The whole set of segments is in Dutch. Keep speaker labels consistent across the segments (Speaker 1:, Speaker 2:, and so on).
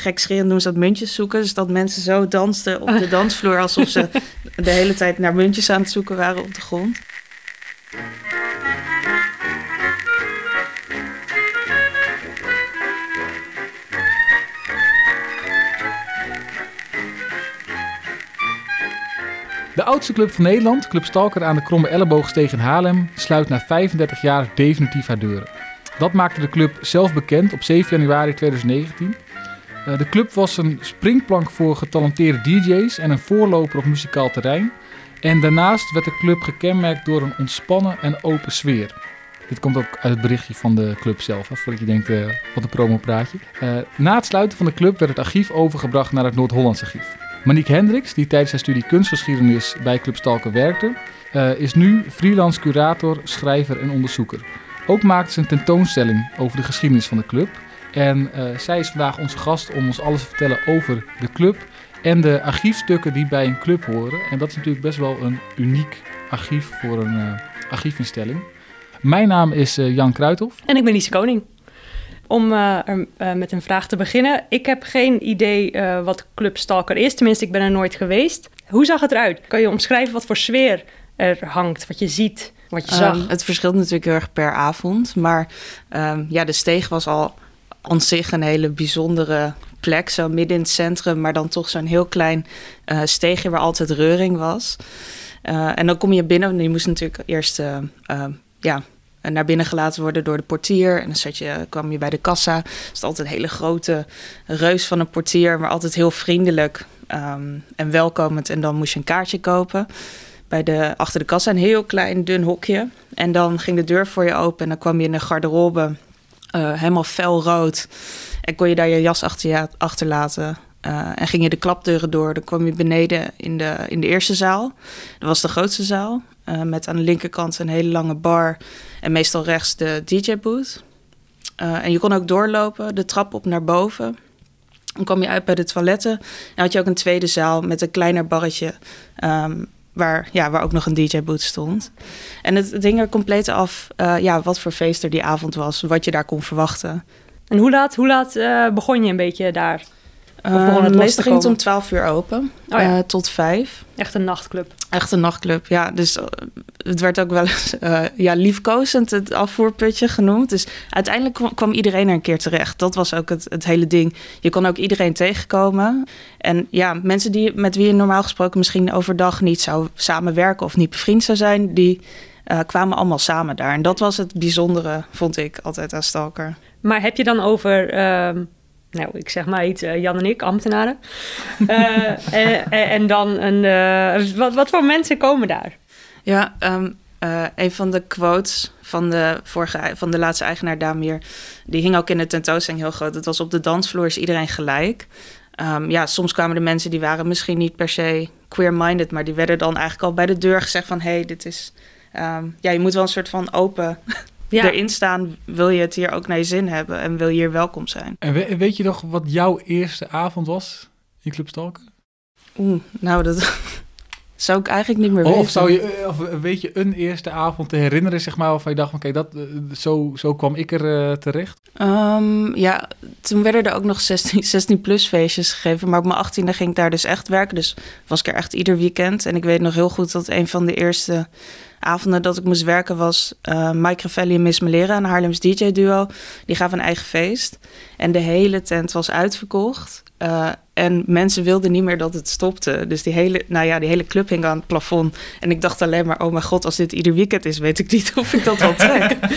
Speaker 1: gekscherend doen ze dat muntjes zoeken. Dus dat mensen zo dansten op de dansvloer alsof ze de hele tijd naar muntjes aan het zoeken waren op de grond.
Speaker 2: De oudste club van Nederland, Club Stalker aan de Kromme Elleboogsteeg in Haarlem, sluit na 35 jaar definitief haar deuren. Dat maakte de club zelf bekend op 7 januari 2019. Eh, De club was een springplank voor getalenteerde DJ's en een voorloper op muzikaal terrein. En daarnaast werd de club gekenmerkt door een ontspannen en open sfeer. Dit komt ook uit het berichtje van de club zelf, voordat je denkt eh, wat een promopraatje. Eh na het sluiten van de club werd het archief overgebracht naar het Noord-Hollands archief. Monique Hendricks, die tijdens haar studie kunstgeschiedenis bij Club Stalker werkte, is nu freelance curator, schrijver en onderzoeker. Ook maakt ze een tentoonstelling over de geschiedenis van de club. En eh, zij is vandaag onze gast om ons alles te vertellen over de club en de archiefstukken die bij een club horen. En dat is natuurlijk best wel een uniek archief voor een eh, archiefinstelling. Mijn naam is eh, Jan Kruithof.
Speaker 3: En ik ben Lise Koning. Om eh, er, eh, met een vraag te beginnen. Ik heb geen idee eh, wat Club Stalker is. Tenminste, ik ben er nooit geweest. Hoe zag het eruit? Kan je omschrijven wat voor sfeer er hangt? Wat je ziet, wat je zag?
Speaker 1: Ehm, het verschilt natuurlijk heel erg per avond. Maar ehm, ja, de steeg was al aan zich een hele bijzondere plek. Zo midden in het centrum, maar dan toch zo'n heel klein eh, steegje waar altijd reuring was. Eh, en dan kom je binnen. en Je moest natuurlijk eerst eh, ja, naar binnen gelaten worden door de portier. En dan zat je, kwam je bij de kassa. Het is altijd een hele grote reus van een portier, maar altijd heel vriendelijk ehm, en welkomend. En dan moest je een kaartje kopen bij de, achter de kassa. Een heel klein, dun hokje. En dan ging de deur voor je open en dan kwam je in de garderobe eh, helemaal felrood. En kon je daar je jas achter je achterlaten. Eh, en ging je de klapdeuren door. Dan kwam je beneden in de, in de eerste zaal. Dat was de grootste zaal. eh, met aan de linkerkant een hele lange bar. En meestal rechts de DJ-booth. En je kon ook doorlopen, de trap op naar boven. Dan kwam je uit bij de toiletten. En had je ook een tweede zaal met een kleiner barretje. ehm, waar, ja, waar ook nog een DJ-booth stond. En het, hing er compleet af eh, ja, wat voor feest er die avond was. Wat je daar kon verwachten.
Speaker 3: En hoe laat, hoe laat eh, begon je een beetje daar? Het
Speaker 1: Uh,
Speaker 3: te
Speaker 1: meestal ging het om
Speaker 3: komen?
Speaker 1: 12 uur open.
Speaker 3: Oh ja.
Speaker 1: eh, tot 5.
Speaker 3: Echt een nachtclub.
Speaker 1: Echt een nachtclub, ja. Dus eh, het werd ook wel eens eh, ja, liefkozend het afvoerputje genoemd. Dus uiteindelijk kwam, kwam iedereen er een keer terecht. Dat was ook het, het hele ding. Je kon ook iedereen tegenkomen. En ja, mensen die, met wie je normaal gesproken misschien overdag niet zou samenwerken of niet bevriend zou zijn, die kwamen allemaal samen daar. En dat was het bijzondere, vond ik altijd aan Stalker.
Speaker 3: Maar heb je dan over, ehm, nou, ik zeg maar iets, eh, Jan en ik, ambtenaren. Eh, en, en dan een, eh, wat, wat voor mensen komen daar?
Speaker 1: Ja, ehm, eh, een van de quotes van de, vorige, van de laatste eigenaar Damir, die hing ook in de tentoonstelling heel groot. Het was op de dansvloer is iedereen gelijk. Ehm, ja, soms kwamen de mensen die waren misschien niet per se queer-minded, maar die werden dan eigenlijk al bij de deur gezegd van, hé, hey, dit is, ehm, ja, je moet wel een soort van open
Speaker 3: Ja,
Speaker 1: erin staan. Wil je het hier ook naar je zin hebben en wil je hier welkom zijn?
Speaker 2: En we- weet je nog wat jouw eerste avond was in Club Stalker?
Speaker 1: Oeh, nou, dat zou ik eigenlijk niet meer
Speaker 2: Of,
Speaker 1: weten.
Speaker 2: of zou je, eh, of weet je een eerste avond te herinneren, zeg maar, waarvan je dacht, oké, dat, eh, zo, zo kwam ik er eh, terecht?
Speaker 1: Ehm, ja, toen werden er ook nog 16, 16 plus feestjes gegeven. Maar op mijn 18e ging ik daar dus echt werken. Dus was ik er echt ieder weekend. En ik weet nog heel goed dat een van de eerste avonden dat ik moest werken was... eh Mike Ravelli en Miss Melera, een Haarlems DJ-duo. Die gaven een eigen feest. En de hele tent was uitverkocht. Eh, en mensen wilden niet meer dat het stopte. Dus die hele, nou ja, die hele club hing aan het plafond. En ik dacht alleen maar, oh mijn god, als dit ieder weekend is... weet ik niet of ik dat wel trek.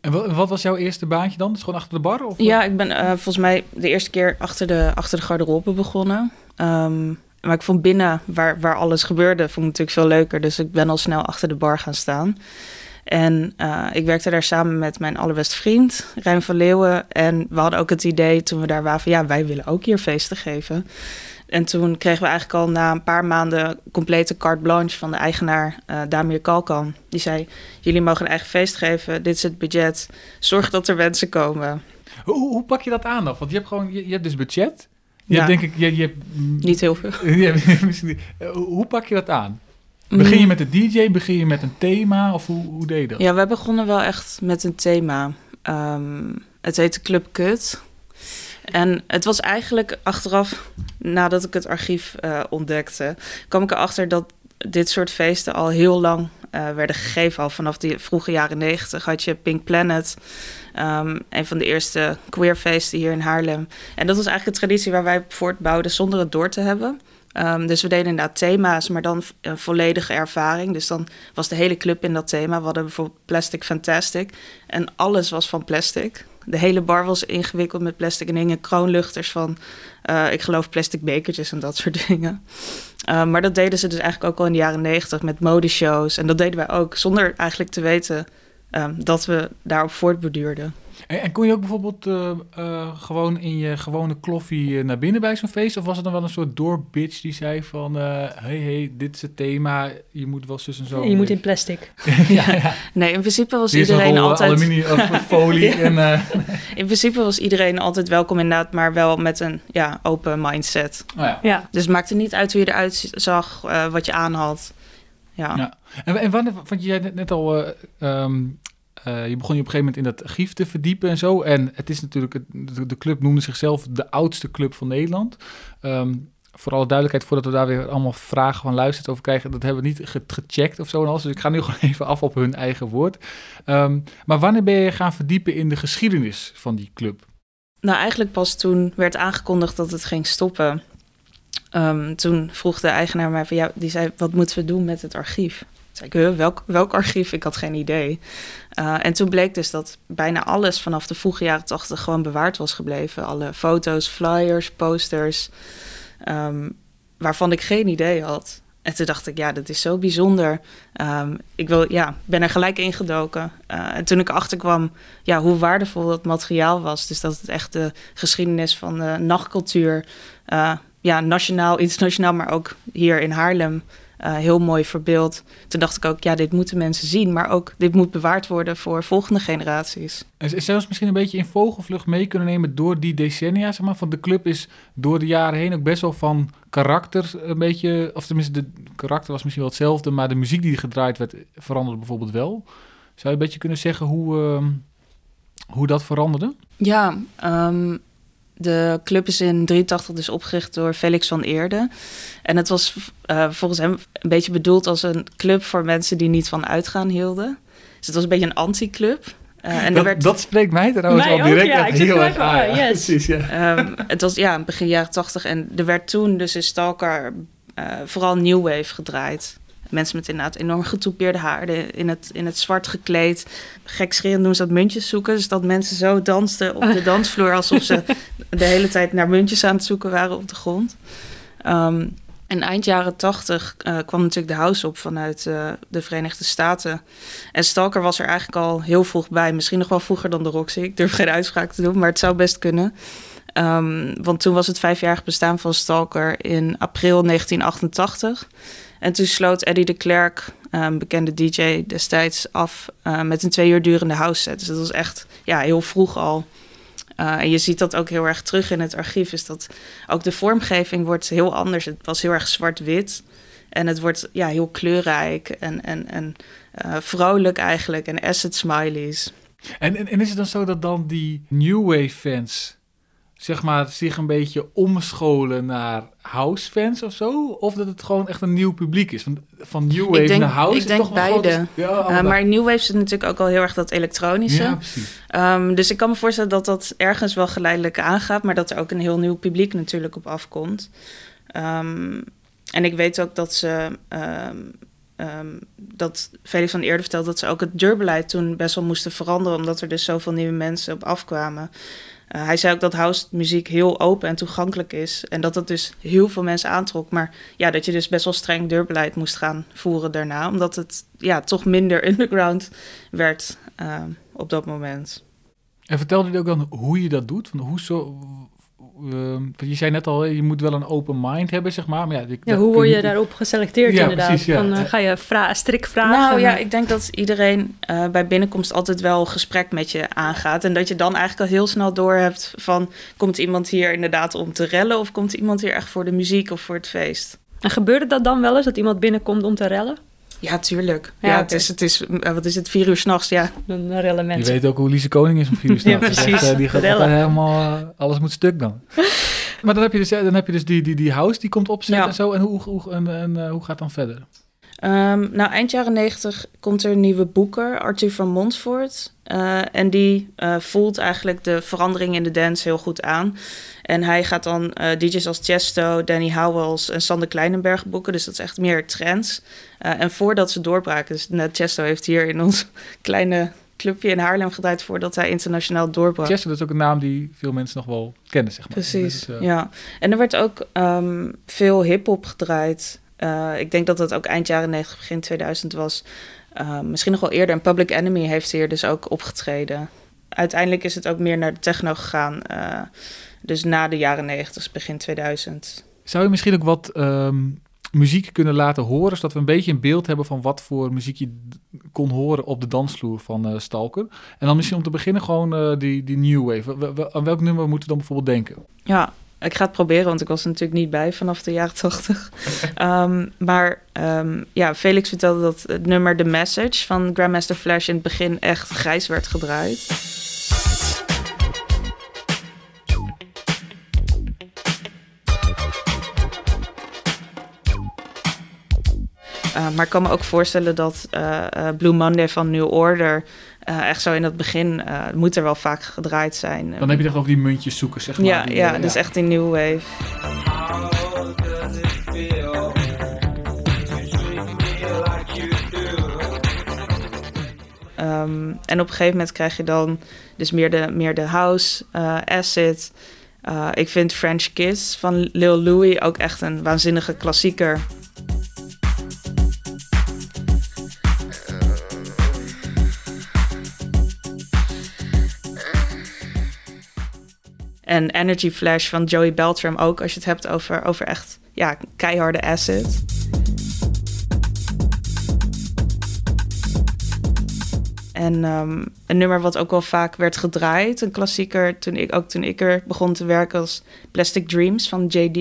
Speaker 2: En wat, wat was jouw eerste baantje dan? Dus gewoon achter de bar? Of?
Speaker 1: Ja, ik ben eh, volgens mij de eerste keer achter de, achter de garderobe begonnen. Ehm, maar ik vond binnen, waar, waar alles gebeurde, vond ik natuurlijk veel leuker. Dus ik ben al snel achter de bar gaan staan. En eh, ik werkte daar samen met mijn allerbeste vriend, Rijn van Leeuwen. En we hadden ook het idee toen we daar waren van... ja, wij willen ook hier feesten geven. En toen kregen we eigenlijk al na een paar maanden... complete carte blanche van de eigenaar, eh Damir Kalkan. Die zei, jullie mogen een eigen feest geven. Dit is het budget. Zorg dat er mensen komen.
Speaker 2: Hoe, hoe pak je dat aan dan? Want je hebt gewoon, je hebt dus budget. Je
Speaker 1: Ja.
Speaker 2: hebt denk ik, je, je hebt,
Speaker 1: Niet heel veel.
Speaker 2: Eh, hoe- pak je dat aan? Begin je met de DJ? Begin je met een thema? Of hoe, hoe deed je dat?
Speaker 1: Ja, we begonnen wel echt met een thema. Ehm, het heette Club Kut. En het was eigenlijk achteraf, nadat ik het archief uh, ontdekte, kwam ik erachter dat dit soort feesten al heel lang uh, werden gegeven. Al vanaf de vroege jaren negentig had je Pink Planet, um, een van de eerste queerfeesten hier in Haarlem. En dat was eigenlijk een traditie waar wij voortbouwden zonder het door te hebben. Um, dus we deden inderdaad thema's, maar dan een volledige ervaring. Dus dan was de hele club in dat thema. We hadden bijvoorbeeld Plastic Fantastic. En alles was van plastic. De hele bar was ingewikkeld met plastic en hingen kroonluchters van, uh, ik geloof, plastic bekertjes en dat soort dingen. Uh, maar dat deden ze dus eigenlijk ook al in de jaren negentig met modeshows. En dat deden wij ook zonder eigenlijk te weten um, dat we daarop voortborduurden.
Speaker 2: En, en, kon je ook bijvoorbeeld uh, uh, gewoon in je gewone kloffie uh, naar binnen bij zo'n feest? Of was het dan wel een soort doorbitch die zei van... hey, hey, dit is het thema, je moet wel zus en zo...
Speaker 3: Je moet in plastic.
Speaker 1: ja, ja. Nee, in principe was iedereen
Speaker 2: rol,
Speaker 1: altijd...
Speaker 2: aluminium folie en...
Speaker 1: in principe was iedereen altijd welkom inderdaad... maar wel met een ja, open mindset.
Speaker 2: Oh, ja.
Speaker 3: ja.
Speaker 1: Dus het maakte niet uit hoe je eruit zag, wat je aan had. Ja.
Speaker 2: ja. En, en wanneer, want je zei net, net al... Um, uh, je begon je op een gegeven moment in dat archief te verdiepen en zo. En het is natuurlijk, de, club noemde zichzelf de oudste club van Nederland. Um, voor alle duidelijkheid, voordat we daar weer allemaal vragen van luistert over krijgen, dat hebben we niet ge gecheckt of zo en alles. Dus ik ga nu gewoon even af op hun eigen woord. Um, maar wanneer ben je gaan verdiepen in de geschiedenis van die club?
Speaker 1: Nou, eigenlijk pas toen werd aangekondigd dat het ging stoppen. Um, toen vroeg de eigenaar mij van ja, die zei: wat moeten we doen met het archief? Zei ik, welk, welk archief? Ik had geen idee. Uh, en toen bleek dus dat bijna alles vanaf de vroege jaren tachtig gewoon bewaard was gebleven. Alle foto's, flyers, posters, um, waarvan ik geen idee had. En toen dacht ik, ja, dat is zo bijzonder. Um, ik wil, ja, ben er gelijk ingedoken. Uh, en toen ik achterkwam ja, hoe waardevol dat materiaal was. Dus dat het echt de geschiedenis van de nachtcultuur... Uh, ja, nationaal, internationaal, maar ook hier in Haarlem uh, heel mooi verbeeld. Toen dacht ik ook, ja, dit moeten mensen zien, maar ook dit moet bewaard worden voor volgende generaties.
Speaker 2: En zelfs misschien een beetje in vogelvlucht mee kunnen nemen door die decennia, zeg maar. Van de club is door de jaren heen ook best wel van karakter een beetje, of tenminste, de karakter was misschien wel hetzelfde, maar de muziek die gedraaid werd veranderde bijvoorbeeld wel. Zou je een beetje kunnen zeggen hoe, uh, hoe dat veranderde?
Speaker 1: Ja, um, de club is in 83 dus opgericht door Felix van Eerde. En het was uh, volgens hem een beetje bedoeld als een club voor mensen die niet van uitgaan hielden. Dus het was een beetje een anti-club.
Speaker 2: Uh, en dat, werd... dat spreekt mij trouwens mij al direct ja. Heel erg aan.
Speaker 3: Ah, yes.
Speaker 2: Precies, ja.
Speaker 1: um, het was ja, begin jaren 80 en er werd toen dus in Stalker uh, vooral New Wave gedraaid. Mensen met inderdaad enorm getoupeerde haar, in het, in het zwart gekleed. Gekscherend doen ze dat muntjes zoeken. Dus dat mensen zo dansten op de dansvloer alsof ze de hele tijd naar muntjes aan het zoeken waren op de grond. Um, en eind jaren tachtig uh, kwam natuurlijk de house op vanuit uh, de Verenigde Staten. En Stalker was er eigenlijk al heel vroeg bij. Misschien nog wel vroeger dan de Roxy. Ik durf geen uitspraak te doen, maar het zou best kunnen. Um, want toen was het vijfjarig bestaan van Stalker in april 1988. En toen sloot Eddie de Klerk, um, bekende DJ destijds, af uh, met een twee uur durende house set. Dus dat was echt ja, heel vroeg al. Uh, en je ziet dat ook heel erg terug in het archief. Is dat ook de vormgeving wordt heel anders. Het was heel erg zwart-wit. En het wordt ja, heel kleurrijk en, en, en uh, vrolijk eigenlijk. En asset smileys.
Speaker 2: En, en, en, is het dan zo dat dan die New Wave fans zeg maar, zich een beetje omscholen naar house fans of zo? Of dat het gewoon echt een nieuw publiek is? Van, van New Wave
Speaker 1: denk,
Speaker 2: naar house?
Speaker 1: Ik denk
Speaker 2: toch
Speaker 1: beide. Ja, uh, maar New Wave zit natuurlijk ook al heel erg dat elektronische.
Speaker 2: Ja, precies.
Speaker 1: Um, dus ik kan me voorstellen dat dat ergens wel geleidelijk aangaat, maar dat er ook een heel nieuw publiek natuurlijk op afkomt. Um, en ik weet ook dat ze. Um, Um, dat Felix van eerder vertelde dat ze ook het deurbeleid toen best wel moesten veranderen, omdat er dus zoveel nieuwe mensen op afkwamen. Uh, hij zei ook dat house muziek heel open en toegankelijk is. En dat dat dus heel veel mensen aantrok. Maar ja, dat je dus best wel streng deurbeleid moest gaan voeren daarna. Omdat het ja, toch minder underground werd uh, op dat moment.
Speaker 2: En vertelde hij ook dan hoe je dat doet? Van hoe zo, uh, je zei net al, je moet wel een open mind hebben, zeg maar. maar ja, ik,
Speaker 3: ja, hoe word je je... daarop geselecteerd ja, inderdaad? Precies, ja. Dan uh, ga je vra strik vragen?
Speaker 1: Nou ja, ik denk dat iedereen uh, bij binnenkomst altijd wel gesprek met je aangaat. En dat je dan eigenlijk al heel snel door hebt van... komt iemand hier inderdaad om te rellen... of komt iemand hier echt voor de muziek of voor het feest?
Speaker 3: En gebeurde dat dan wel eens, dat iemand binnenkomt om te rellen?
Speaker 1: Ja, tuurlijk.
Speaker 3: Ja,
Speaker 1: Ja, het is, het is, eh, wat is het, vier uur s'nachts, ja.
Speaker 3: Een relle
Speaker 2: Je
Speaker 3: mensen.
Speaker 2: weet ook hoe Lise Koning is om vier uur
Speaker 3: Ja,
Speaker 2: s'nachts. Dat is echt,
Speaker 3: precies.
Speaker 2: eh, Die gaat
Speaker 3: Rellen.
Speaker 2: altijd helemaal... eh, alles moet stuk dan. Maar dan heb je dus, dan heb je dus die, die, die house die komt opzetten
Speaker 1: Ja.
Speaker 2: en zo. En hoe, hoe, en, en, hoe gaat het dan verder?
Speaker 1: Ehm, nou, eind jaren negentig komt er een nieuwe boeker, Arthur van Montfort. Eh, en die eh, voelt eigenlijk de verandering in de dance heel goed aan. En hij gaat dan eh, DJ's als Chesto, Danny Howells en Sander Kleinenberg boeken. Dus dat is echt meer trends. En voordat ze doorbraken, dus net Chesto heeft hier in ons kleine clubje in Haarlem gedraaid voordat hij internationaal doorbrak.
Speaker 2: Chester, dat is ook een naam die veel mensen nog wel kennen, zeg maar.
Speaker 1: Precies,
Speaker 2: is, eh,
Speaker 1: ja. En er werd ook ehm, veel hip-hop gedraaid. Eh, ik denk dat dat ook eind jaren 90, begin 2000 was. Eh, misschien nog wel eerder. En Public Enemy heeft hier dus ook opgetreden. Uiteindelijk is het ook meer naar de techno gegaan. eh, dus na de jaren 90, begin 2000.
Speaker 2: Zou je misschien ook wat ehm, muziek kunnen laten horen, zodat we een beetje een beeld hebben van wat voor muziek je kon horen op de dansvloer van Stalker? En dan misschien om te beginnen gewoon die, die New Wave. Aan welk nummer moeten we dan bijvoorbeeld denken?
Speaker 1: Ja, ik ga het proberen, want ik was er natuurlijk niet bij vanaf de jaren 80. Ehm, maar ehm, ja, Felix vertelde dat het nummer The Message van Grandmaster Flash in het begin echt grijs werd gedraaid. Uh, maar ik kan me ook voorstellen dat uh, uh, Blue Monday van New Order uh, echt zo in het begin uh, moet er wel vaak gedraaid zijn.
Speaker 2: Dan heb je het echt over die muntjes zoeken, zeg maar.
Speaker 1: Ja,
Speaker 2: die,
Speaker 1: ja,
Speaker 2: uh,
Speaker 1: dus echt die New Wave. Um, en op een gegeven moment krijg je dan dus meer de, meer de house, acid. Ik vind French Kiss van Lil Louis ook echt een waanzinnige klassieker. En Energy Flash van Joey Beltram ook, als je het hebt over, over echt ja, keiharde acid. En um, een nummer wat ook wel vaak werd gedraaid, een klassieker, toen ik, ook toen ik er begon te werken, was Plastic Dreams van JD.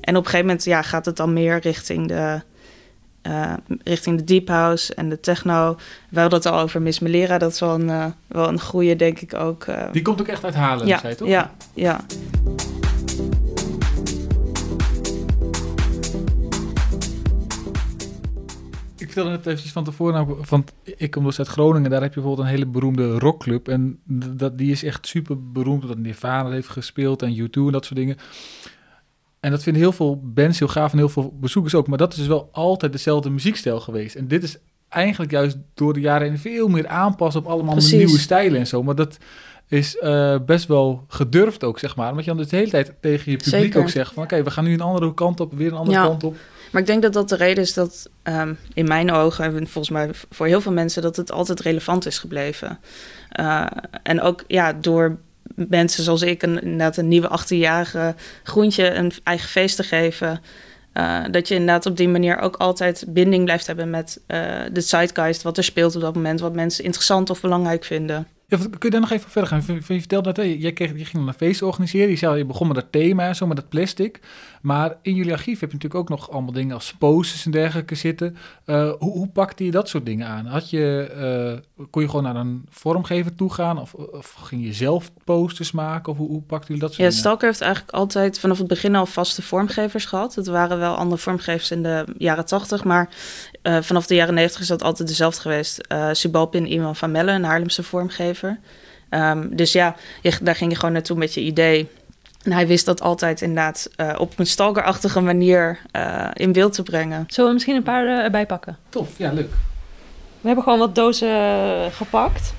Speaker 1: En op een gegeven moment ja, gaat het dan meer richting de, uh, richting de deep house en de techno. We hadden het al over Miss Melera, dat is wel een, uh, wel een goede, denk ik ook. Uh,
Speaker 2: Die komt ook echt uit Haarlem,
Speaker 1: ja,
Speaker 2: zei je toch?
Speaker 1: Ja, ja.
Speaker 2: Ik vertelde net eventjes van tevoren, nou, van, ik kom dus uit Groningen, daar heb je bijvoorbeeld een hele beroemde rockclub. En dat, die is echt super beroemd, omdat Nirvana heeft gespeeld en U2 en dat soort dingen. En dat vinden heel veel bands heel gaaf en heel veel bezoekers ook. Maar dat is dus wel altijd dezelfde muziekstijl geweest. En dit is eigenlijk juist door de jaren heen veel meer aanpassen op allemaal
Speaker 1: Precies.
Speaker 2: nieuwe stijlen en zo. Maar dat is uh, best wel gedurfd ook, zeg maar. Omdat je dan dus de hele tijd tegen je publiek
Speaker 1: Zeker.
Speaker 2: ook zegt van... oké, we gaan nu een andere kant op, weer een andere
Speaker 1: Ja.
Speaker 2: kant op.
Speaker 1: Maar ik denk dat dat de reden is dat um, in mijn ogen, en volgens mij voor heel veel mensen, dat het altijd relevant is gebleven. Uh, en ook ja, door mensen zoals ik, een, inderdaad een nieuwe 18-jarige groentje een eigen feest te geven. Uh, dat je inderdaad op die manier ook altijd binding blijft hebben met uh, de zeitgeist, wat er speelt op dat moment, wat mensen interessant of belangrijk vinden.
Speaker 2: Ja, kun je daar nog even verder gaan? Je vertelde hè, jij, kreeg, je ging een feest organiseren. Je, zei, je begon met dat thema zo, met dat plastic. Maar in jullie archief heb je natuurlijk ook nog allemaal dingen als posters en dergelijke zitten. Uh, hoe, hoe pakte je dat soort dingen aan? Had je, uh, kon je gewoon naar een vormgever toe gaan? Of, of ging je zelf posters maken? Of hoe, hoe pakte jullie dat soort
Speaker 1: ja,
Speaker 2: dingen
Speaker 1: Stalker heeft eigenlijk altijd vanaf het begin al vaste vormgevers gehad. Het waren wel andere vormgevers in de jaren tachtig, maar uh, vanaf de jaren negentig is dat altijd dezelfde geweest. Uh, Subalpin Iman van Melle, een Haarlemse vormgever. Um, dus ja, je, daar ging je gewoon naartoe met je idee. En hij wist dat altijd inderdaad uh, op een stalkerachtige manier uh, in beeld te brengen.
Speaker 3: Zullen we misschien een paar uh, erbij pakken?
Speaker 2: Tof, ja, leuk.
Speaker 3: We hebben gewoon wat dozen gepakt.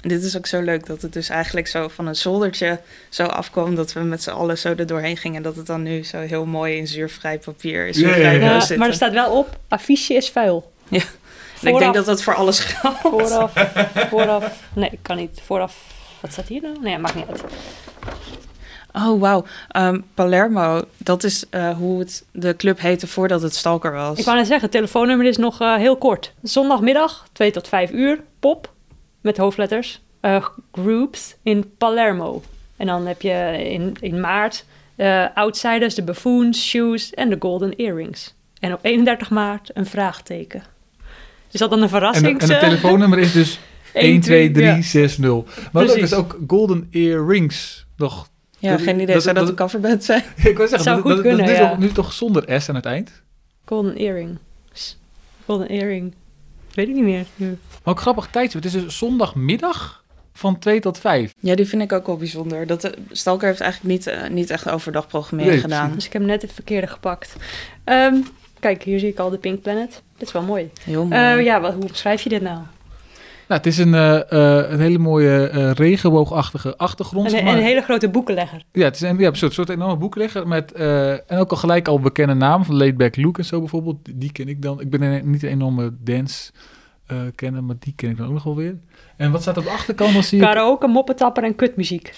Speaker 1: Dit is ook zo leuk dat het dus eigenlijk zo van een zoldertje zo afkwam dat we met z'n allen zo er doorheen gingen. Dat het dan nu zo heel mooi in zuurvrij papier is.
Speaker 2: Ja,
Speaker 3: maar er staat wel op, affiche is vuil.
Speaker 1: Ja. En ik denk dat dat voor alles geldt.
Speaker 3: Vooraf, vooraf. Nee, kan niet. Vooraf. Wat staat hier nou? Nee, maakt niet uit.
Speaker 1: Oh, wauw. Um, Palermo, dat is uh, hoe het de club heette voordat het Stalker was.
Speaker 3: Ik wou net zeggen, het telefoonnummer is nog uh, heel kort. Zondagmiddag, 2 tot 5 uur, pop, met hoofdletters. Uh, groups in Palermo. En dan heb je in, in maart eh, Outsiders, de Buffoons, Shoes en de Golden Earrings. En op 31 maart een vraagteken. Is dat dan een
Speaker 2: En,
Speaker 3: verrassing?
Speaker 2: en het telefoonnummer is dus 12360. Maar leuk
Speaker 3: Precies.
Speaker 2: is ook Golden Earrings nog.
Speaker 1: Ja,
Speaker 2: Dat-
Speaker 1: geen idee.
Speaker 2: dat-
Speaker 1: Zou dat
Speaker 2: dat-
Speaker 1: een coverband zijn?
Speaker 2: Ik wil zeggen,
Speaker 3: Zou
Speaker 2: dat,
Speaker 3: goed
Speaker 2: dat,
Speaker 3: kunnen,
Speaker 2: dat is
Speaker 3: ja.
Speaker 2: toch- nu toch zonder S aan het eind.
Speaker 3: Golden Earring. Golden Earring. Weet ik niet meer.
Speaker 2: Maar ook grappig tijdstip. Het is dus zondagmiddag van 2 tot 5.
Speaker 1: Ja, die vind ik ook wel bijzonder. Dat, de Stalker heeft eigenlijk niet, eh, niet echt overdag programmering
Speaker 2: Nee,
Speaker 1: gedaan.
Speaker 3: Dus ik heb net het verkeerde gepakt. Ehm, kijk, hier zie ik al de Pink Planet. Dit is wel mooi.
Speaker 1: Heel mooi.
Speaker 3: Eh, ja, wat, hoe beschrijf je dit nou?
Speaker 2: Nou, het is een, eh, eh, een hele mooie eh, regenboogachtige achtergrond.
Speaker 3: Een, en een hele grote boekenlegger.
Speaker 2: Ja, het is een, ja, een soort, soort enorme boeklegger met eh, en ook al gelijk al bekende namen van Laidback Luke en zo bijvoorbeeld. Die, ken ik dan. Ik ben een, niet een enorme dance kenner, maar die ken ik dan ook nog wel weer. En wat staat op de achterkant? Dan zie ik
Speaker 3: Karaoke, moppetapper en kutmuziek.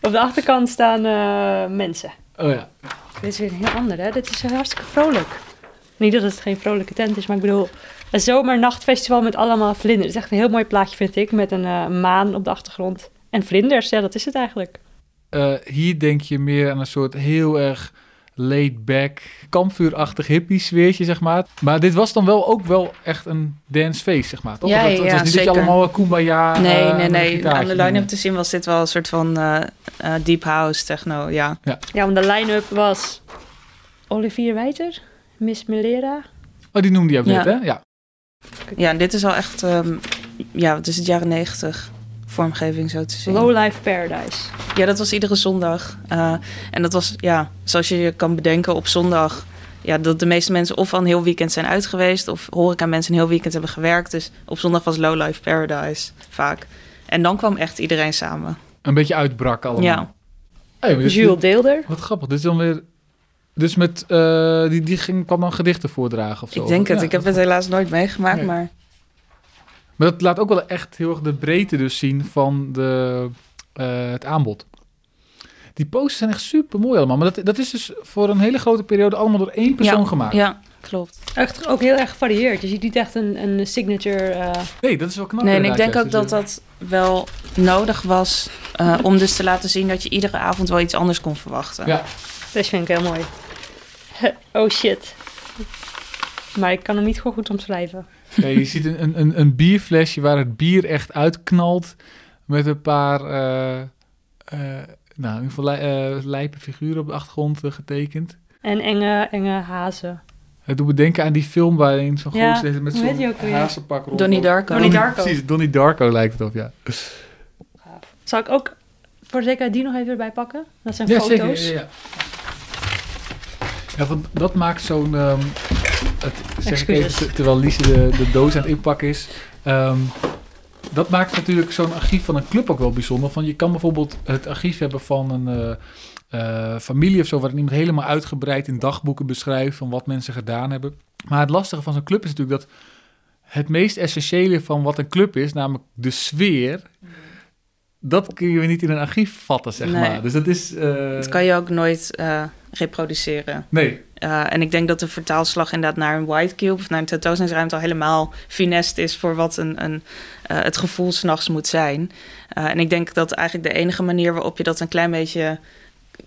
Speaker 3: Op de achterkant staan mensen.
Speaker 2: Oh ja.
Speaker 3: Dit is weer een heel ander, hè? Dit is hartstikke vrolijk. Niet dat het geen vrolijke tent is, maar ik bedoel... Een zomernachtfestival met allemaal vlinders. Het is echt een heel mooi plaatje, vind ik. Met een eh, maan op de achtergrond. En vlinders, ja, dat is het eigenlijk.
Speaker 2: Eh, hier denk je meer aan een soort heel erg laid-back, kampvuurachtig hippie sfeertje, zeg maar. Maar dit was dan wel ook wel echt een dancefeest, zeg maar. Toch?
Speaker 1: Ja,
Speaker 2: het, het
Speaker 1: ja,
Speaker 2: was niet dat je
Speaker 1: zeker.
Speaker 2: allemaal kumbaya...
Speaker 1: nee,
Speaker 2: eh,
Speaker 1: nee, nee. Aan de line-up te zien was dit wel een soort van eh, eh, deep house, techno, ja.
Speaker 3: Ja, want de line-up was... Olivier Wijter, Miss Melera.
Speaker 2: Oh, die noemde je ook
Speaker 1: Ja.
Speaker 2: net, hè? Ja.
Speaker 1: Ja, en dit is al echt, ehm, ja, het is het jaren negentig vormgeving zo te zien.
Speaker 3: Low Life Paradise.
Speaker 1: Ja, dat was iedere zondag. Eh, en dat was, ja, zoals je je kan bedenken, op zondag... Ja, dat de meeste mensen of al een heel weekend zijn uit geweest... of horeca mensen een heel weekend hebben gewerkt. Dus op zondag was Low Life Paradise vaak. En dan kwam echt iedereen samen.
Speaker 2: Een beetje uitbrak allemaal.
Speaker 1: Ja.
Speaker 2: Hey,
Speaker 3: Jules Deelder.
Speaker 2: Wat grappig. Dit is dan weer... Dus met... eh, die, die ging, kwam dan gedichten voordragen of zo?
Speaker 1: Ik denk het.
Speaker 2: Ja,
Speaker 1: ik heb het helaas nooit meegemaakt,
Speaker 2: Nee.
Speaker 1: maar...
Speaker 2: Maar dat laat ook wel echt heel erg de breedte dus zien van de, eh, het aanbod. Die posters zijn echt super mooi allemaal. Maar dat, dat is dus voor een hele grote periode allemaal door één persoon
Speaker 1: ja,
Speaker 2: gemaakt.
Speaker 1: Ja, klopt.
Speaker 3: Echt ook heel erg gevarieerd. Je ziet niet echt een, een signature... eh,
Speaker 2: Nee, dat is wel knap.
Speaker 1: Nee, en ik denk ook dat
Speaker 2: Dus,
Speaker 1: dat wel nodig was... eh, om dus te laten zien dat je iedere avond wel iets anders kon verwachten.
Speaker 2: Ja,
Speaker 3: Dat vind ik heel mooi. Oh shit. Maar ik kan hem niet gewoon goed omschrijven.
Speaker 2: Ja, je ziet een, een- een, een bierflesje waar het bier echt uitknalt. Met een paar, eh, eh, nou, in ieder geval li- eh, lijpe figuren op de achtergrond getekend.
Speaker 3: En enge, enge hazen.
Speaker 2: Het doet me denken aan die film waarin zo'n
Speaker 3: Ja,
Speaker 2: gozer met zo'n hazenpak rond.
Speaker 1: Donnie Darko.
Speaker 3: Donnie Darko.
Speaker 2: Precies, Donnie Darko lijkt het op, ja.
Speaker 3: Zal ik ook voor zekerheid die nog even erbij pakken? Dat zijn
Speaker 2: Ja,
Speaker 3: foto's.
Speaker 2: zeker. Ja, ja. Ja, want dat maakt zo'n... ehm, het, zeg ik even, terwijl Lise de, de doos aan het inpakken is. Ehm, dat maakt natuurlijk zo'n archief van een club ook wel bijzonder. Van je kan bijvoorbeeld het archief hebben van een eh, eh, familie of zo... waarin iemand helemaal uitgebreid in dagboeken beschrijft... van wat mensen gedaan hebben. Maar het lastige van zo'n club is natuurlijk dat... het meest essentiële van wat een club is... namelijk de sfeer... dat kun je niet in een archief vatten, zeg
Speaker 1: Nee.
Speaker 2: maar. Dus dat is... eh,
Speaker 1: Dat kan je ook nooit reproduceren.
Speaker 2: Nee,
Speaker 1: Uh, en ik denk dat de vertaalslag inderdaad naar een white cube of naar een tentoonstellingsruimte al helemaal finest is voor wat een, een, uh, het gevoel s'nachts moet zijn. Uh, en ik denk dat eigenlijk de enige manier waarop je dat een klein beetje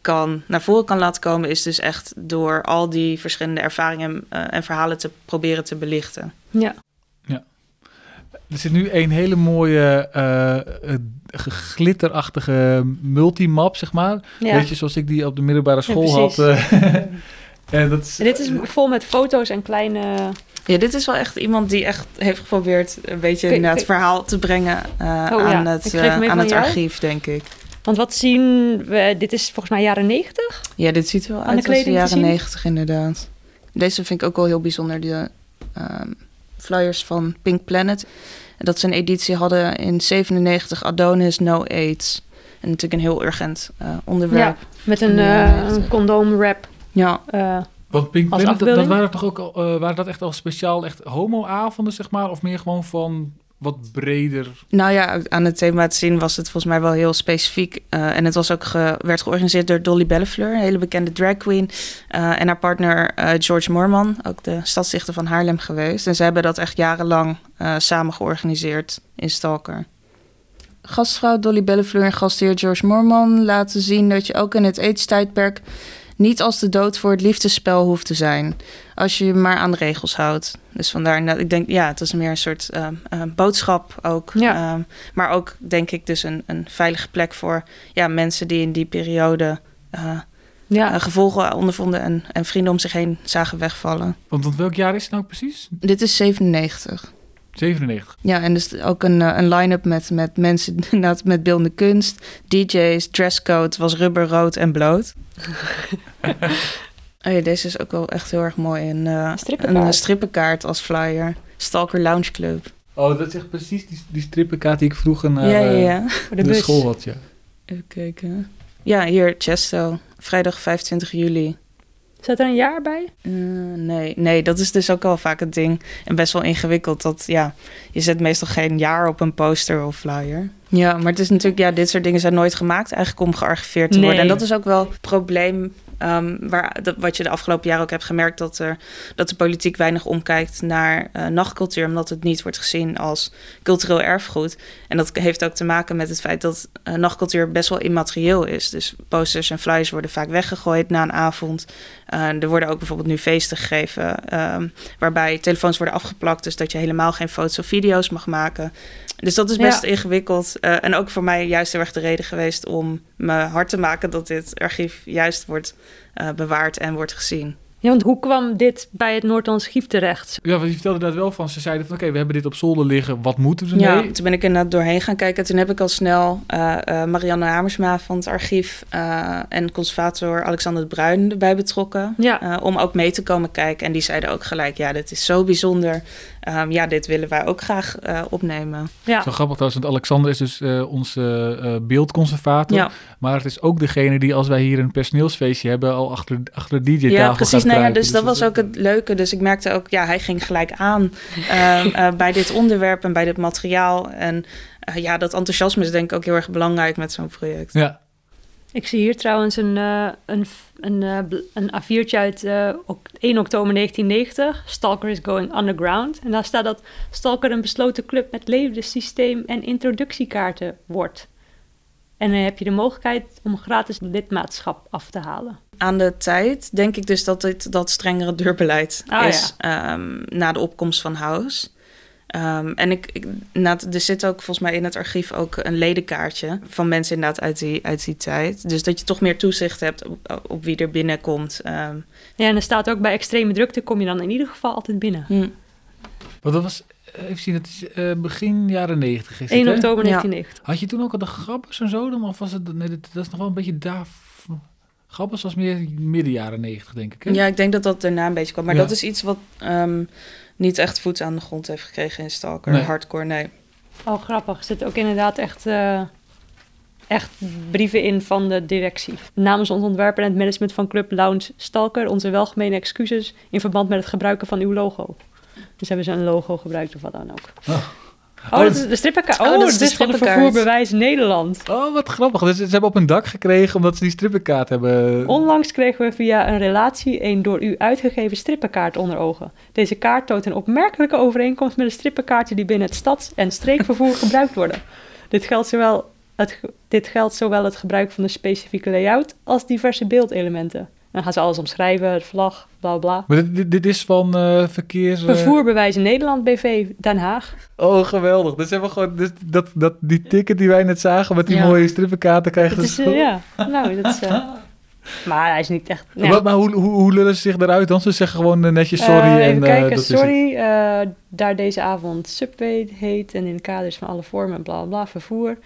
Speaker 1: kan, naar voren kan laten komen, is dus echt door al die verschillende ervaringen uh, en verhalen te proberen te belichten.
Speaker 3: Ja.
Speaker 2: ja. Er zit nu een hele mooie uh, glitterachtige multimap, zeg maar.
Speaker 3: Ja.
Speaker 2: Weet je, zoals ik die op de middelbare school
Speaker 3: ja,
Speaker 2: had. en, dat is,
Speaker 3: en dit is vol met foto's en kleine...
Speaker 1: Ja, dit is wel echt iemand die echt heeft geprobeerd een beetje okay, het verhaal te brengen uh, oh, aan ja. het, uh, aan het archief, denk ik.
Speaker 3: Want wat zien we? Dit is volgens mij jaren 90?
Speaker 1: Ja, dit ziet er wel
Speaker 3: aan
Speaker 1: uit als de jaren 90 inderdaad. Deze vind ik ook wel heel bijzonder. De um, flyers van Pink Planet. Dat ze een editie hadden in 97, Adonis No AIDS. En natuurlijk een heel urgent uh, onderwerp.
Speaker 3: Ja, met een, uh, een condoomwrap.
Speaker 1: Ja.
Speaker 3: Uh,
Speaker 2: Want Pink Planet, dat, dat, waren toch ook al, uh, waren dat echt al speciaal echt homo-avonden, zeg maar? Of meer gewoon van wat breder?
Speaker 1: Nou ja, aan het thema te zien was het volgens mij wel heel specifiek. Uh, en het was ook werd georganiseerd door Dolly Bellefleur, een hele bekende drag queen. Uh, en haar partner uh, George Moorman, ook de stadsdichter van Haarlem geweest. En ze hebben dat echt jarenlang samen georganiseerd in Stalker. gastvrouw Dolly Bellefleur en gastheer George Mormon laten zien dat je ook in het AIDS-tijdperk niet als de dood voor het liefdesspel hoeft te zijn. Als je je maar aan de regels houdt. Dus vandaar dat ik denk, ja, het is meer een soort uh, uh, boodschap ook.
Speaker 3: Ja.
Speaker 1: Um, maar ook denk ik dus een, een veilige plek voor ja, mensen die in die periode uh,
Speaker 3: Ja.
Speaker 1: gevolgen ondervonden en, en vrienden om zich heen zagen wegvallen.
Speaker 2: Want, want welk jaar is het nou precies?
Speaker 1: Dit is 97.
Speaker 2: 97.
Speaker 1: Ja, en dus ook een, eh, een line-up met, met mensen inderdaad met beeldende kunst, DJ's, dresscode was rubber, rood en bloot. oh ja, deze is ook wel echt heel erg mooi. Een, uh,
Speaker 3: Strippenkaart.
Speaker 1: een strippenkaart als flyer. Stalker Lounge Club.
Speaker 2: Oh, dat is echt precies die, die strippenkaart die ik vroeger naar
Speaker 1: ja, ja,
Speaker 2: eh,
Speaker 3: de,
Speaker 2: school had. Ja.
Speaker 1: Even kijken. Ja, hier, Chesto. Vrijdag 25 juli.
Speaker 3: Zat er een jaar bij?
Speaker 1: Eh, nee, nee, dat is dus ook wel vaak het ding. En best wel ingewikkeld. Dat ja, je zet meestal geen jaar op een poster of flyer. Ja, maar het is natuurlijk, ja, dit soort dingen zijn nooit gemaakt eigenlijk om gearchiveerd te
Speaker 3: Nee.
Speaker 1: worden. En dat is ook wel het probleem. Ehm, waar, dat, wat je de afgelopen jaren ook hebt gemerkt, dat, er, dat de politiek weinig omkijkt naar eh, nachtcultuur, omdat het niet wordt gezien als cultureel erfgoed. En dat heeft ook te maken met het feit dat eh, nachtcultuur best wel immaterieel is. Dus posters en flyers worden vaak weggegooid na een avond. Uh, er worden ook bijvoorbeeld nu feesten gegeven um, waarbij telefoons worden afgeplakt, dus dat je helemaal geen foto's of video's mag maken. Dus dat is best
Speaker 3: Ja.
Speaker 1: ingewikkeld. Uh, en ook voor mij juist heel erg de reden geweest om me hard te maken dat dit archief juist wordt uh, bewaard en wordt gezien.
Speaker 3: Ja, want hoe kwam dit bij het Noord-Hollands archief terecht?
Speaker 2: Ja, want je vertelde dat wel van. Ze zeiden van oké, we hebben dit op zolder liggen. Wat moeten we
Speaker 1: Ja,
Speaker 2: ermee?
Speaker 1: toen ben ik inderdaad doorheen gaan kijken. Toen heb ik al snel uh, uh, Marianne Hamersma van het archief uh, en conservator Alexander de Bruin erbij betrokken.
Speaker 3: Ja.
Speaker 1: Uh, om ook mee te komen kijken. En die zeiden ook gelijk, ja, dit is zo bijzonder. Um, ja, dit willen wij ook graag uh, opnemen.
Speaker 3: Ja.
Speaker 2: Zo grappig trouwens, want Alexander is dus uh, onze uh, beeldconservator.
Speaker 1: Ja.
Speaker 2: Maar het is ook degene die als wij hier een personeelsfeestje hebben... al achter, achter de DJ-tafel
Speaker 1: Ja, precies.
Speaker 2: gaat
Speaker 1: Nou ja,
Speaker 2: kruipen.
Speaker 1: dus dat was ook het leuke. Dus ik merkte ook, ja, hij ging gelijk aan uh, bij dit onderwerp en bij dit materiaal. En uh, ja, dat enthousiasme is denk ik ook heel erg belangrijk met zo'n project.
Speaker 2: Ja.
Speaker 3: Ik zie hier trouwens een, uh, een, een, een A4'tje uit 1 oktober 1990. Stalker is going underground. En daar staat dat Stalker een besloten club met levenssysteem en introductiekaarten wordt. En dan heb je de mogelijkheid om gratis lidmaatschap af te halen.
Speaker 1: Aan de tijd denk ik dus dat dit dat strengere deurbeleid
Speaker 3: Ah,
Speaker 1: is ja. um, na de opkomst van House. Um, en ik, er zit ook volgens mij in het archief ook een ledenkaartje van mensen inderdaad uit die, uit die tijd. Dus dat je toch meer toezicht hebt op, op wie er binnenkomt. Um.
Speaker 3: Ja, en er staat ook bij extreme drukte kom je dan in ieder geval altijd binnen.
Speaker 1: Hm.
Speaker 2: Want dat was, even zien, het is uh, begin jaren 90 is
Speaker 3: 1
Speaker 2: het,
Speaker 3: oktober
Speaker 1: Ja.
Speaker 3: 1990.
Speaker 2: Had je toen ook al de grappers en zo dan? Of was het, nee, dat, dat is nog wel een beetje daar... Grappers was meer midden jaren 90 denk ik, hè?
Speaker 1: Ja, ik denk dat dat daarna een beetje kwam. Maar
Speaker 2: Ja.
Speaker 1: dat is iets wat um, niet echt voet aan de grond heeft gekregen in Stalker.
Speaker 2: Nee.
Speaker 1: Hardcore, nee.
Speaker 3: Oh, grappig. Er zitten ook inderdaad echt, uh, echt brieven in van de directie. Namens ons ontwerper en het management van Club Lounge Stalker... onze welgemene excuses in verband met het gebruiken van uw logo. Dus hebben ze een logo gebruikt of wat dan ook.
Speaker 2: Oh.
Speaker 3: Oh, dat is de strippenkaart. Oh,
Speaker 1: Oh,
Speaker 3: dat is
Speaker 1: de
Speaker 3: dus
Speaker 1: strippenkaart.
Speaker 3: vervoerbewijs Nederland.
Speaker 2: Oh, wat grappig. Dus ze hebben op hun dak gekregen omdat ze die strippenkaart hebben.
Speaker 3: Onlangs kregen we via een relatie een door u uitgegeven strippenkaart onder ogen. Deze kaart toont een opmerkelijke overeenkomst met de strippenkaartjes die binnen het stads- en streekvervoer gebruikt worden. Dit geldt, zowel het, dit geldt zowel het gebruik van de specifieke layout als diverse beeldelementen. Dan gaan ze alles omschrijven, het vlag, bla bla.
Speaker 2: Maar dit, dit, dit is van uh, verkeers... uh...
Speaker 3: Vervoerbewijs in Nederland, BV Den Haag.
Speaker 2: Oh, geweldig. Dus hebben we gewoon dus dat, dat, die ticket die wij net zagen met die
Speaker 1: Ja.
Speaker 2: mooie strippenkaarten krijgen.
Speaker 3: Is, uh, ja, nou, dat is... maar hij is niet echt...
Speaker 2: Ja. Maar, maar hoe, hoe, hoe lullen ze zich eruit dan? Ze zeggen gewoon netjes sorry en
Speaker 3: kijken,
Speaker 2: dat
Speaker 3: sorry, daar deze avond Subway heet en in kaders van alle vormen bla bla vervoer.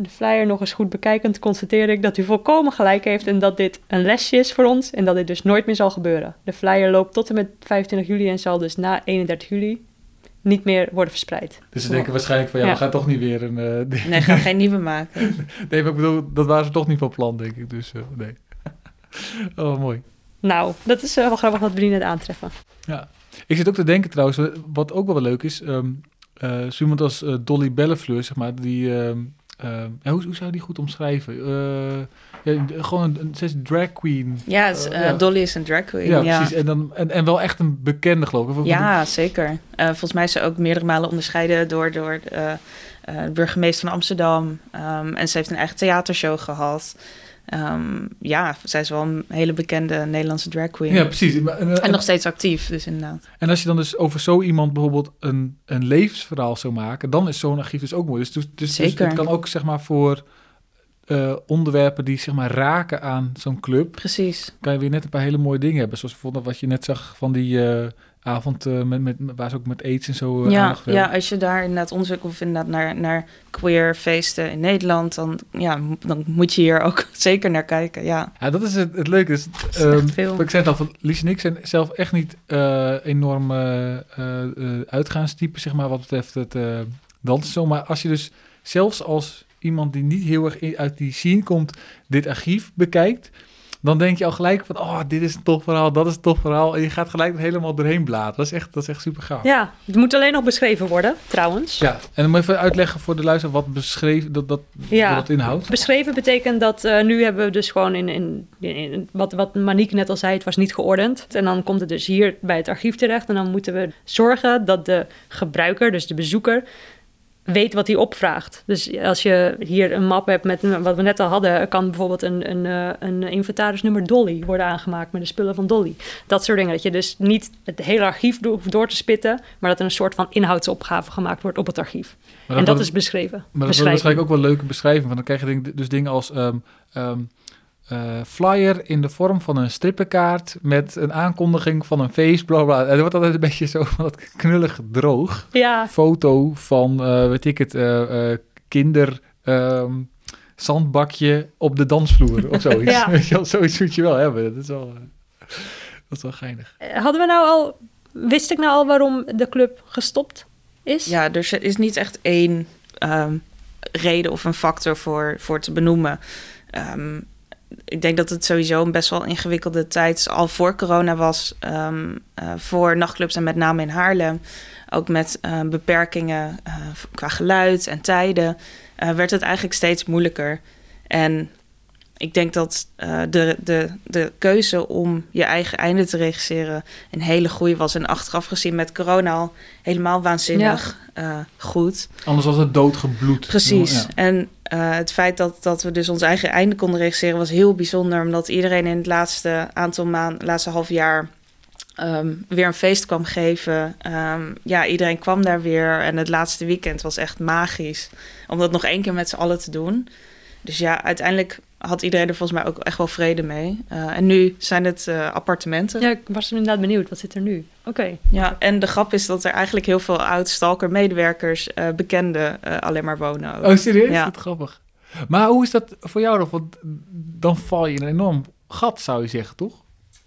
Speaker 3: De flyer nog eens goed bekijkend constateer ik dat u volkomen gelijk heeft en dat dit een lesje is voor ons en dat dit dus nooit meer zal gebeuren. De flyer loopt tot en met 25 juli en zal dus na 31 juli niet meer worden verspreid.
Speaker 2: Dus ze denken waarschijnlijk van ja,
Speaker 3: Ja.
Speaker 2: we gaan toch niet weer een... Uh,
Speaker 1: Nee, ga geen nieuwe maken.
Speaker 2: nee, maar ik bedoel, dat waren ze toch niet van plan, denk ik. Dus uh, nee. oh, mooi.
Speaker 3: Nou, dat is uh, wel grappig dat we die net aantreffen.
Speaker 2: Ja. Ik zit ook te denken trouwens, wat ook wel leuk is... Um, zo iemand als Dolly Bellefleur, zeg maar, die... Um, ja, hoe, hoe zou je die goed omschrijven? Eh, ja, gewoon een, een, ze is drag queen.
Speaker 1: Ja,
Speaker 2: ja.
Speaker 1: Dolly is een drag queen.
Speaker 2: Ja, precies. En, dan, en, en wel echt een bekende, geloof ik.
Speaker 1: Ja, zeker. Volgens mij is ze ook meerdere malen onderscheiden door, door de burgemeester van Amsterdam. Ehm, en ze heeft een eigen theatershow gehad. Ehm, ja, zij is wel een hele bekende Nederlandse drag queen.
Speaker 2: Ja, precies. Maar- En,
Speaker 1: En nog steeds actief, dus inderdaad.
Speaker 2: En als je dan dus over zo iemand bijvoorbeeld een, een levensverhaal zou maken, dan is zo'n archief dus ook mooi. Dus, dus, dus, dus
Speaker 1: Zeker.
Speaker 2: het kan ook zeg maar voor eh, onderwerpen die zeg maar raken aan zo'n club,
Speaker 1: Precies.
Speaker 2: kan je weer net een paar hele mooie dingen hebben. Zoals bijvoorbeeld wat je net zag van die eh, avond eh, met, met, waar ze ook met aids en zo
Speaker 1: ja, ja, als je daar inderdaad onderzoek of inderdaad naar, naar queer feesten in Nederland, dan, ja, dan moet je hier ook zeker naar kijken. Ja,
Speaker 2: Ja, dat is het, het leuke. Dus,
Speaker 1: is
Speaker 2: ehm,
Speaker 1: veel.
Speaker 2: Ik zei het al, van Lies en ik zijn zelf echt niet enorm uitgaanstypen, zeg maar, wat betreft het dansen. Maar als je dus zelfs als iemand die niet heel erg uit die scene komt, dit archief bekijkt, dan denk je al gelijk van, oh, dit is een tof verhaal, dat is een tof verhaal. En je gaat gelijk helemaal doorheen bladeren. Dat is echt, dat is echt super gaaf.
Speaker 3: Ja, het moet alleen nog beschreven worden, trouwens.
Speaker 2: Ja, en dan moet je even uitleggen voor de luisteraar wat beschreven, dat, dat,
Speaker 3: Ja.
Speaker 2: wat dat inhoudt.
Speaker 3: Beschreven betekent dat eh, nu hebben we dus gewoon in, in, in, in- wat, wat Manique net al zei, het was niet geordend. En dan komt het dus hier bij het archief terecht. En dan moeten we zorgen dat de gebruiker, dus de bezoeker, weet wat hij opvraagt. Dus als je hier een map hebt met een- wat we net al hadden, kan bijvoorbeeld een, een, eh, een inventarisnummer Dolly worden aangemaakt met de spullen van Dolly. Dat soort dingen. Dat je dus niet het hele archief hoeft door te spitten, maar dat er een soort van inhoudsopgave gemaakt wordt op het archief.
Speaker 2: Maar
Speaker 3: en dat is beschreven.
Speaker 2: Maar dat is waarschijnlijk ook wel leuke beschrijving. Van dan krijg je dus dingen als ehm, ehm, eh, flyer in de vorm van een strippenkaart met een aankondiging van een feest, bla bla. En het wordt altijd een beetje zo van dat knullig droog.
Speaker 3: Ja,
Speaker 2: Foto van, eh, weet ik het, eh, eh, kinder. ehm, zandbakje op de dansvloer of zoiets.
Speaker 3: Ja.
Speaker 2: Weet je wel, zoiets moet je wel hebben. Dat is wel, dat is wel geinig.
Speaker 3: Eh, Hadden we nou al, wist ik nou al waarom de club gestopt is?
Speaker 1: Ja, dus er is niet echt één ehm, reden of een factor voor, voor te benoemen. Ehm, ik denk dat het sowieso een best wel ingewikkelde tijd al voor corona was. ehm, eh, voor nachtclubs en met name in Haarlem. Ook met eh, beperkingen eh, qua geluid en tijden. eh, werd het eigenlijk steeds moeilijker. En ik denk dat eh, de, de, de keuze om je eigen einde te regisseren een hele goede was. En achteraf gezien met corona al helemaal waanzinnig eh, goed.
Speaker 2: Anders was het doodgebloed.
Speaker 1: Precies.
Speaker 2: Ja.
Speaker 1: En eh, het feit dat, dat we dus ons eigen einde konden regisseren was heel bijzonder. Omdat iedereen in het laatste aantal maanden, laatste half jaar. ehm, weer een feest kwam geven. Ehm, ja, iedereen kwam daar weer. En het laatste weekend was echt magisch. Om dat nog één keer met z'n allen te doen. Dus ja, uiteindelijk had iedereen er volgens mij ook echt wel vrede mee. Eh, en nu zijn het eh, appartementen.
Speaker 3: Ja, ik was inderdaad benieuwd. Wat zit er nu? Oké.
Speaker 1: Ja, en de grap is dat er eigenlijk heel veel oud-stalker-medewerkers, eh bekenden, eh, alleen maar wonen. ook.
Speaker 2: Oh, serieus?
Speaker 1: Ja.
Speaker 2: Wat grappig. Maar hoe is dat voor jou dan? Want dan val je in een enorm gat, zou je zeggen, toch?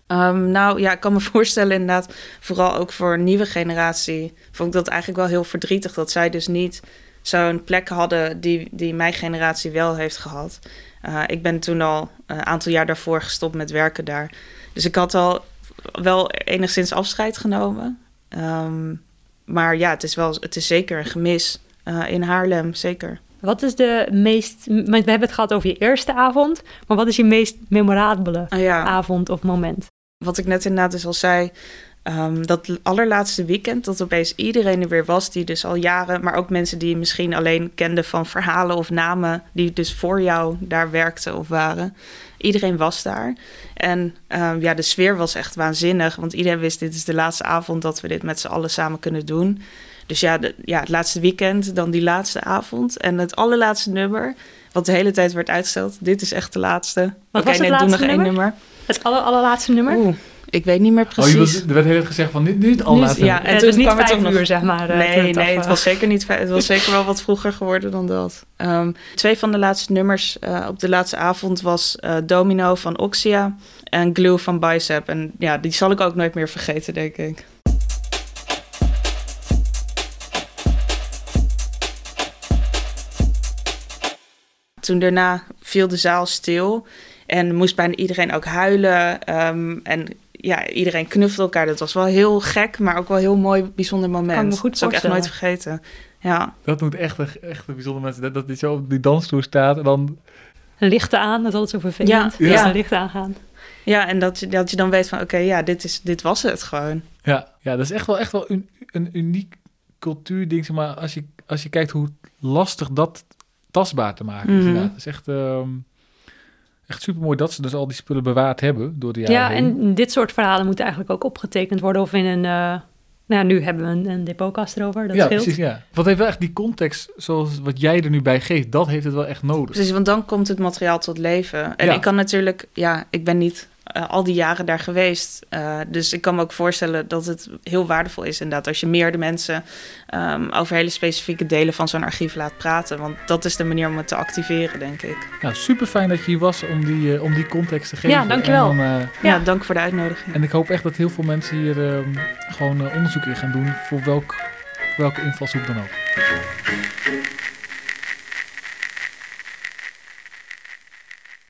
Speaker 1: Ehm, nou ja, ik kan me voorstellen inderdaad, vooral ook voor een nieuwe generatie, vond ik dat eigenlijk wel heel verdrietig dat zij dus niet zo'n plek hadden die, die mijn generatie wel heeft gehad. Eh, ik ben toen al een aantal jaar daarvoor gestopt met werken daar. Dus ik had al wel enigszins afscheid genomen. Ehm, maar ja, het is, wel, het is zeker een gemis eh, in Haarlem, zeker.
Speaker 3: Wat is de meest... We hebben het gehad over je eerste avond. Maar wat is je meest memorabele
Speaker 1: Ah ja.
Speaker 3: avond of moment?
Speaker 1: wat ik net inderdaad dus al zei, ehm, dat allerlaatste weekend, dat opeens iedereen er weer was, die dus al jaren, maar ook mensen die je misschien alleen kenden van verhalen of namen, die dus voor jou daar werkten of waren. Iedereen was daar. En ehm, ja, de sfeer was echt waanzinnig, want iedereen wist, dit is de laatste avond dat we dit met z'n allen samen kunnen doen. Dus ja, de, ja, het laatste weekend, dan die laatste avond. En het allerlaatste nummer, wat de hele tijd werd uitgesteld. Dit is echt de laatste.
Speaker 3: Wat
Speaker 1: Oké,
Speaker 3: het
Speaker 1: nee, doe nog
Speaker 3: laatste
Speaker 1: één
Speaker 3: nummer?
Speaker 1: nummer.
Speaker 3: Het aller, allerlaatste nummer?
Speaker 1: Oeh, ik weet niet meer
Speaker 2: Oh,
Speaker 1: precies.
Speaker 2: je was, er werd heel erg gezegd van, nu, nu het allerlaatste.
Speaker 1: ja,
Speaker 3: En
Speaker 1: en
Speaker 3: het
Speaker 1: toen
Speaker 3: is niet
Speaker 1: kwam
Speaker 3: uur,
Speaker 1: nog-
Speaker 3: zeg maar. eh,
Speaker 1: Nee,
Speaker 3: het
Speaker 1: nee, het was zeker niet. Het was zeker wel wat vroeger geworden dan dat. Ehm, twee van de laatste nummers eh, op de laatste avond was eh, Domino van Oxia en Glue van Bicep. En ja, die zal ik ook nooit meer vergeten, denk ik. Toen daarna viel de zaal stil en moest bijna iedereen ook huilen. Ehm, en ja, iedereen knuffelde elkaar. Dat was wel heel gek, maar ook wel een heel mooi, bijzonder moment.
Speaker 3: Kan me goed
Speaker 1: dat zal ik echt nooit vergeten. Ja,
Speaker 2: Dat moet echt, een- echt een bijzonder mensen. Dat, dat hij zo op die dansvloer staat en dan...
Speaker 3: Lichten aan, dat is altijd zo vervelend.
Speaker 1: Ja,
Speaker 3: Ja,
Speaker 1: ja.
Speaker 3: lichten aangaan.
Speaker 1: ja en dat je, dat je dan weet van, oké, ja, dit, is, dit was het gewoon.
Speaker 2: Ja, ja dat is echt wel, echt wel een, een uniek cultuurding. Zeg maar, als je, als je kijkt hoe lastig dat tastbaar te maken is.
Speaker 1: Mhm.
Speaker 2: inderdaad. Het is echt, ehm echt super mooi dat ze dus al die spullen bewaard hebben door de jaren
Speaker 3: Ja,
Speaker 2: heen.
Speaker 3: en dit soort verhalen moeten eigenlijk ook opgetekend worden of in een... eh, nou, nu hebben we een, een depotkast erover, dat
Speaker 2: ja,
Speaker 3: scheelt.
Speaker 2: precies. Ja. Want heeft wel echt die context, zoals wat jij er nu bij geeft, dat heeft het wel echt nodig.
Speaker 1: Precies, want dan komt het materiaal tot leven. En
Speaker 2: Ja.
Speaker 1: ik kan natuurlijk, ja, ik ben niet eh, al die jaren daar geweest. Eh, dus ik kan me ook voorstellen dat het heel waardevol is inderdaad als je meerdere mensen ehm, over hele specifieke delen van zo'n archief laat praten. Want dat is de manier om het te activeren, denk ik.
Speaker 2: Nou, super fijn dat je hier was om die, eh, om die context te geven.
Speaker 3: dankjewel.
Speaker 2: En, dan, eh,
Speaker 1: Ja,
Speaker 3: Ja.
Speaker 1: dank voor de uitnodiging.
Speaker 2: en ik hoop echt dat heel veel mensen hier ehm, gewoon onderzoek in gaan doen voor welk, welke invalshoek dan ook.